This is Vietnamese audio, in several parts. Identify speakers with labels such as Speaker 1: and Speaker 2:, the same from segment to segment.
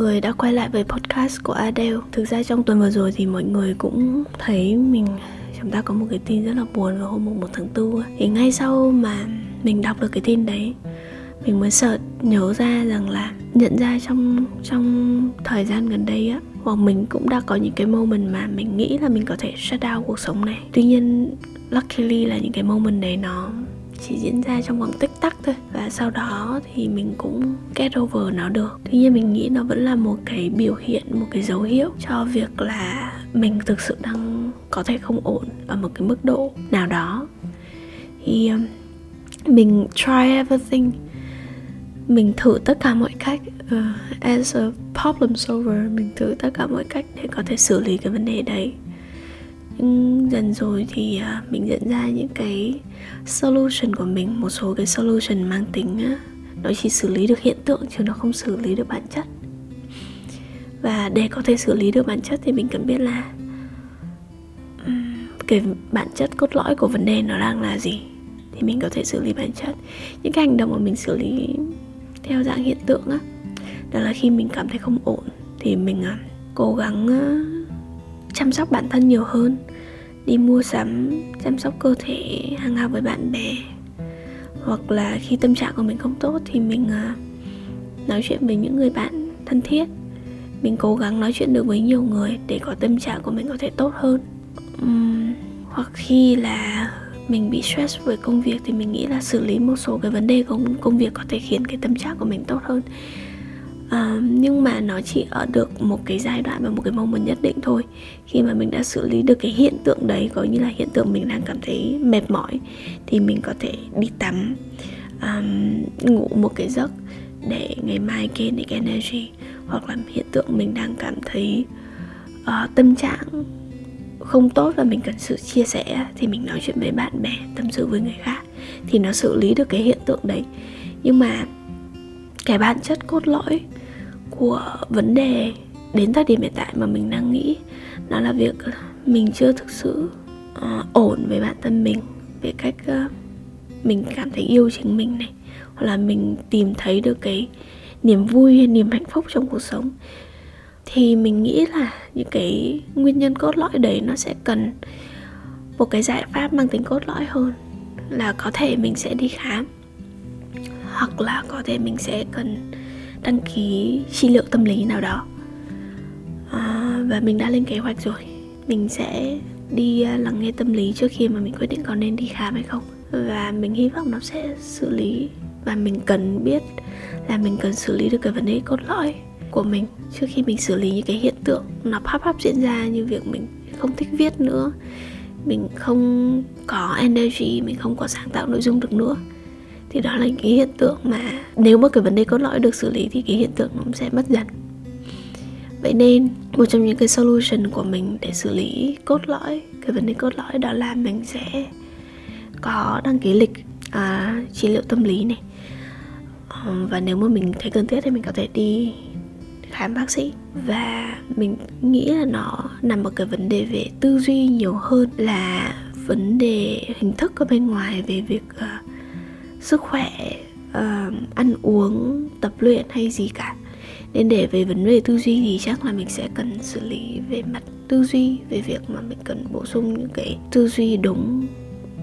Speaker 1: người đã quay lại với podcast của Adele. Thực ra trong tuần vừa rồi thì mọi người cũng thấy mình, Chúng ta có một cái tin rất là buồn vào hôm 1 tháng 4 Thì ngay sau mà mình đọc được cái tin đấy, Mình mới sợ nhớ ra rằng là Nhận ra trong trong thời gian gần đây á, Hoặc mình cũng đã có những cái moment mà mình nghĩ là mình có thể shut down cuộc sống này. Tuy nhiên, luckily là những cái moment đấy nó chỉ diễn ra trong vòng tích tắc thôi. Và sau đó thì mình cũng get over nó được. Tuy nhiên mình nghĩ nó vẫn là một cái biểu hiện một cái dấu hiệu cho việc là mình thực sự đang có thể không ổn ở một cái mức độ nào đó. Thì um, mình try everything. Mình thử tất cả mọi cách uh, as a problem solver mình thử tất cả mọi cách để có thể xử lý cái vấn đề đấy nhưng dần rồi thì à, mình nhận ra những cái solution của mình, một số cái solution mang tính nó chỉ xử lý được hiện tượng chứ nó không xử lý được bản chất. Và để có thể xử lý được bản chất thì mình cần biết là cái bản chất cốt lõi của vấn đề nó đang là gì thì mình có thể xử lý bản chất. Những cái hành động mà mình xử lý theo dạng hiện tượng á, đó là khi mình cảm thấy không ổn thì mình à, cố gắng chăm sóc bản thân nhiều hơn đi mua sắm chăm sóc cơ thể hàng hào với bạn bè. Hoặc là khi tâm trạng của mình không tốt thì mình uh, nói chuyện với những người bạn thân thiết. Mình cố gắng nói chuyện được với nhiều người để có tâm trạng của mình có thể tốt hơn. Um, hoặc khi là mình bị stress với công việc thì mình nghĩ là xử lý một số cái vấn đề công công việc có thể khiến cái tâm trạng của mình tốt hơn uh, nhưng mà nó chỉ ở được một cái giai đoạn và một cái moment nhất định thôi. Khi mà mình đã xử lý được cái hiện tượng đấy có như là hiện tượng mình đang cảm thấy mệt mỏi thì mình có thể đi tắm um, ngủ một cái giấc để ngày mai gain được energy. Hoặc là hiện tượng mình đang cảm thấy uh, tâm trạng không tốt và mình cần sự chia sẻ thì mình nói chuyện với bạn bè tâm sự với người khác thì nó xử lý được cái hiện tượng đấy. Nhưng mà cái bản chất cốt lõi của vấn đề đến thời điểm hiện tại mà mình đang nghĩ đó là việc mình chưa thực sự uh, ổn với bản thân mình về cách uh, mình cảm thấy yêu chính mình này hoặc là mình tìm thấy được cái niềm vui hay niềm hạnh phúc trong cuộc sống. Thì mình nghĩ là những cái nguyên nhân cốt lõi đấy nó sẽ cần một cái giải pháp mang tính cốt lõi hơn là có thể mình sẽ đi khám hoặc là có thể mình sẽ cần đăng ký trị liệu tâm lý nào đó. À, và mình đã lên kế hoạch rồi. Mình sẽ đi à, lắng nghe tâm lý trước khi mà mình quyết định có nên đi khám hay không. Và mình hy vọng nó sẽ xử lý và mình cần biết là mình cần xử lý được cái vấn đề cốt lõi của mình trước khi mình xử lý những cái hiện tượng nó pop up diễn ra như việc mình không thích viết nữa mình không có energy mình không có sáng tạo nội dung được nữa thì đó là cái hiện tượng mà nếu mà cái vấn đề cốt lõi được xử lý thì cái hiện tượng nó sẽ mất dần. Vậy nên một trong những cái solution của mình để xử lý cốt lõi cái vấn đề cốt lõi đó là mình sẽ có đăng ký lịch à, trị liệu tâm lý này. Ờ, và nếu mà mình thấy cần thiết thì mình có thể đi khám bác sĩ. Và mình nghĩ là nó nằm ở cái vấn đề về tư duy nhiều hơn là vấn đề hình thức ở bên ngoài về việc uh, sức khỏe uh, ăn uống tập luyện hay gì cả. Nên để về vấn đề tư duy thì chắc là mình sẽ cần xử lý về mặt tư duy về việc mà mình cần bổ sung những cái tư duy đúng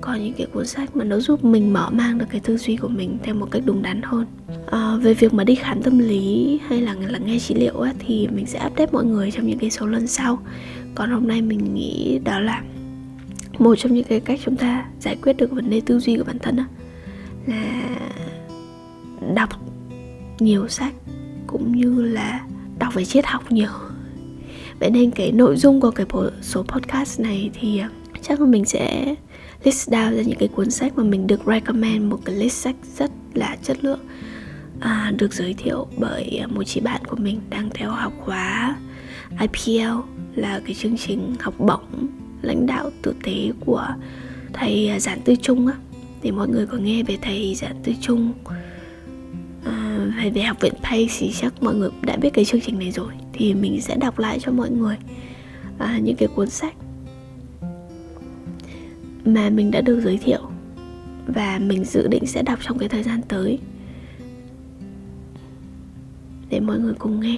Speaker 1: có những cái cuốn sách mà nó giúp mình mở mang được cái tư duy của mình theo một cách đúng đắn hơn. À, về việc mà đi khám tâm lý hay là là nghe trị liệu á, thì mình sẽ update mọi người trong những cái số lần sau. Còn hôm nay mình nghĩ đó là một trong những cái cách chúng ta giải quyết được vấn đề tư duy của bản thân á, là đọc nhiều sách cũng như là đọc về triết học nhiều. Vậy nên cái nội dung của cái số podcast này thì à, chắc là mình sẽ list down ra những cái cuốn sách mà mình được recommend một cái list sách rất là chất lượng à, được giới thiệu bởi à, một chị bạn của mình đang theo học khóa IPL là cái chương trình học bổng lãnh đạo tử tế của thầy à, Giản Tư Trung á thì mọi người có nghe về thầy Giản Tư Trung. À, về về học viện thay thì chắc mọi người đã biết cái chương trình này rồi. Thì mình sẽ đọc lại cho mọi người à, những cái cuốn sách mà mình đã được giới thiệu và mình dự định sẽ đọc trong cái thời gian tới. Để mọi người cùng nghe.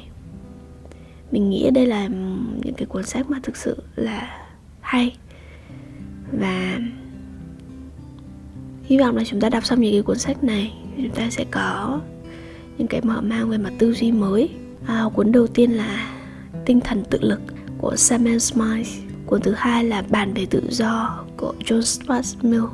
Speaker 1: Mình nghĩ đây là những cái cuốn sách mà thực sự là hay và hy vọng là chúng ta đọc xong những cái cuốn sách này chúng ta sẽ có những cái mở mang về mặt tư duy mới. À, cuốn đầu tiên là tinh thần tự lực của Samuel Smiles cuốn thứ hai là bản về tự do của John Stuart Mill.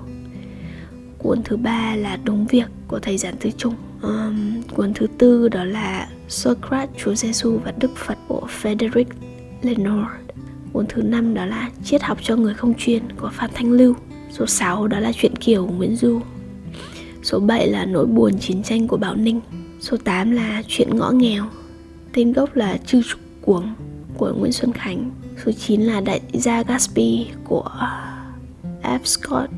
Speaker 1: Cuốn thứ ba là đúng việc của thầy giản tư trung um, cuốn thứ tư đó là Socrates, Chúa Giêsu và Đức Phật của Frederick Lenoir cuốn thứ năm đó là triết học cho người không chuyên của Phan Thanh Lưu số 6 đó là chuyện kiều của Nguyễn Du. Số 7 là nỗi buồn chiến tranh của Bảo Ninh. Số 8 là chuyện ngõ nghèo. Tên gốc là Chư Trục Cuồng của Nguyễn Xuân Khánh. Số 9 là đại gia Gatsby của F. Scott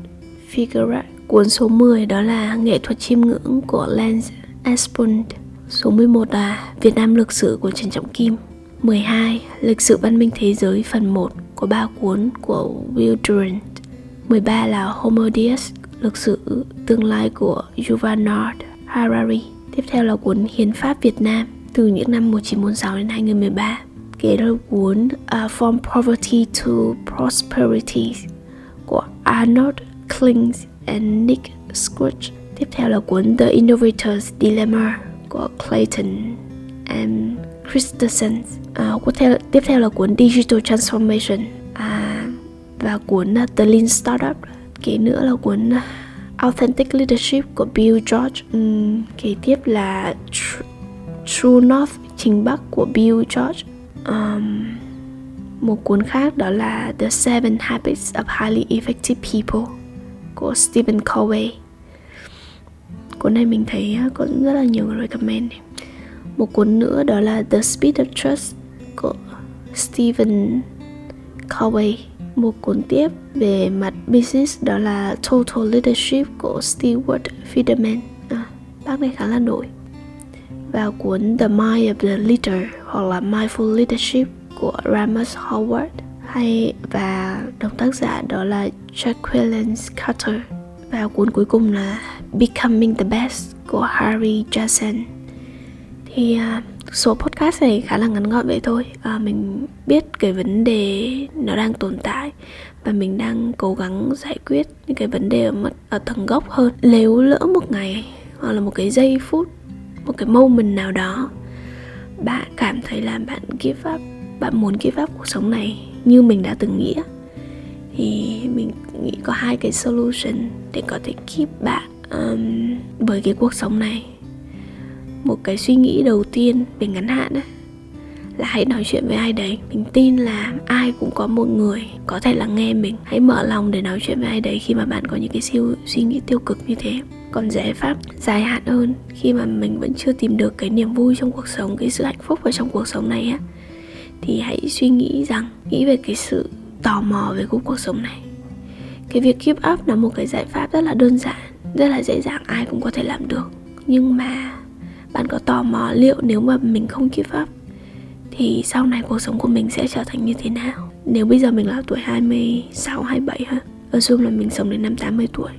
Speaker 1: Fitzgerald Cuốn số 10 đó là Nghệ thuật chiêm ngưỡng của Lance Aspund Số 11 là Việt Nam lịch sử của Trần Trọng Kim. 12. Lịch sử văn minh thế giới phần 1 có 3 cuốn của Will Durant. 13 là Homo Deus Lịch sử tương lai của Yuval Harari Tiếp theo là cuốn Hiến pháp Việt Nam từ những năm 1946 đến 2013 Kế là cuốn uh, From Poverty to Prosperity của Arnold Klings and Nick Scrooge. Tiếp theo là cuốn The Innovator's Dilemma của Clayton and Christensen. À, tiếp, theo, tiếp theo là cuốn Digital Transformation và cuốn uh, The Lean Startup. Kế nữa là cuốn uh, Authentic Leadership của Bill George. Uhm, kế tiếp là Tr- True North Trình Bắc của Bill George. Um, một cuốn khác đó là The Seven Habits of Highly Effective People của Stephen Covey cuốn này mình thấy uh, có rất là nhiều người recommend một cuốn nữa đó là The Speed of Trust của Stephen Covey một cuốn tiếp về mặt business đó là Total Leadership của Stewart Friedman à, bác này khá là nổi. Và cuốn The Mind of the Leader hoặc là Mindful Leadership của Ramus Howard hay và đồng tác giả đó là Jacqueline Carter và cuốn cuối cùng là Becoming the Best của Harry Jackson thì uh, số podcast này khá là ngắn gọn vậy thôi. À, mình biết cái vấn đề nó đang tồn tại và mình đang cố gắng giải quyết những cái vấn đề ở, mặt, ở tầng gốc hơn. Nếu lỡ một ngày hoặc là một cái giây phút một cái moment nào đó bạn cảm thấy là bạn give up bạn muốn give up cuộc sống này như mình đã từng nghĩ thì mình nghĩ có hai cái solution để có thể keep bạn um, với cái cuộc sống này một cái suy nghĩ đầu tiên về ngắn hạn ấy, là hãy nói chuyện với ai đấy. Mình tin là ai cũng có một người có thể lắng nghe mình. Hãy mở lòng để nói chuyện với ai đấy khi mà bạn có những cái siêu suy nghĩ tiêu cực như thế. Còn giải pháp dài hạn hơn khi mà mình vẫn chưa tìm được cái niềm vui trong cuộc sống cái sự hạnh phúc ở trong cuộc sống này á thì hãy suy nghĩ rằng nghĩ về cái sự tò mò về cuộc sống này. Cái việc keep up là một cái giải pháp rất là đơn giản rất là dễ dàng ai cũng có thể làm được. Nhưng mà bạn có tò mò liệu nếu mà mình không keep up thì sau này cuộc sống của mình sẽ trở thành như thế nào? Nếu bây giờ mình là tuổi 26, 27 ha Ở là mình sống đến năm 80 tuổi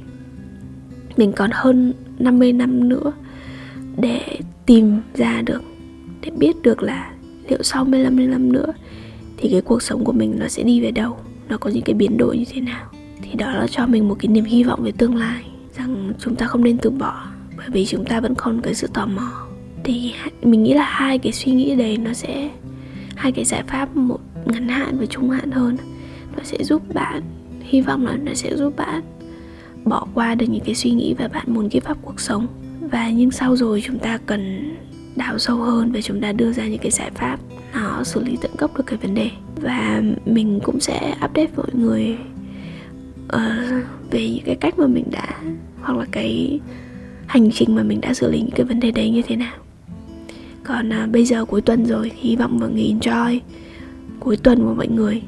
Speaker 1: Mình còn hơn 50 năm nữa Để tìm ra được Để biết được là liệu sau 15 năm nữa thì cái cuộc sống của mình nó sẽ đi về đâu nó có những cái biến đổi như thế nào? Thì đó là cho mình một cái niềm hy vọng về tương lai rằng chúng ta không nên từ bỏ bởi vì chúng ta vẫn còn cái sự tò mò. Thì mình nghĩ là hai cái suy nghĩ đấy nó sẽ hai cái giải pháp một ngắn hạn và trung hạn hơn. Nó sẽ giúp bạn hy vọng là nó sẽ giúp bạn bỏ qua được những cái suy nghĩ và bạn muốn give up cuộc sống. Và nhưng sau rồi chúng ta cần đào sâu hơn và chúng ta đưa ra những cái giải pháp nó xử lý tận gốc được cái vấn đề. Và mình cũng sẽ update mọi người uh, về những cái cách mà mình đã hoặc là cái hành trình mà mình đã xử lý những cái vấn đề đấy như thế nào. Còn à, bây giờ cuối tuần rồi thì hy vọng mọi người enjoy cuối tuần của mọi người.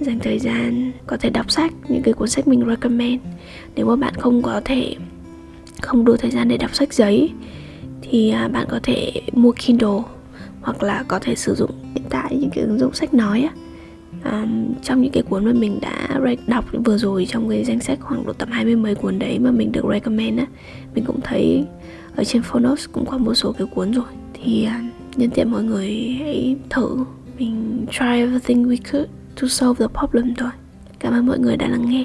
Speaker 1: Dành thời gian có thể đọc sách những cái cuốn sách mình recommend. Nếu mà bạn không có thể không đủ thời gian để đọc sách giấy thì à, bạn có thể mua Kindle hoặc là có thể sử dụng hiện tại những cái ứng dụng sách nói á um, trong những cái cuốn mà mình đã đọc vừa rồi trong cái danh sách khoảng độ tầm hai mươi mấy cuốn đấy mà mình được recommend á mình cũng thấy ở trên Phonos cũng có một số cái cuốn rồi. Thì uh, nhân tiện mọi người hãy thử. Mình try everything we could to solve the problem thôi. Cảm ơn mọi người đã lắng nghe.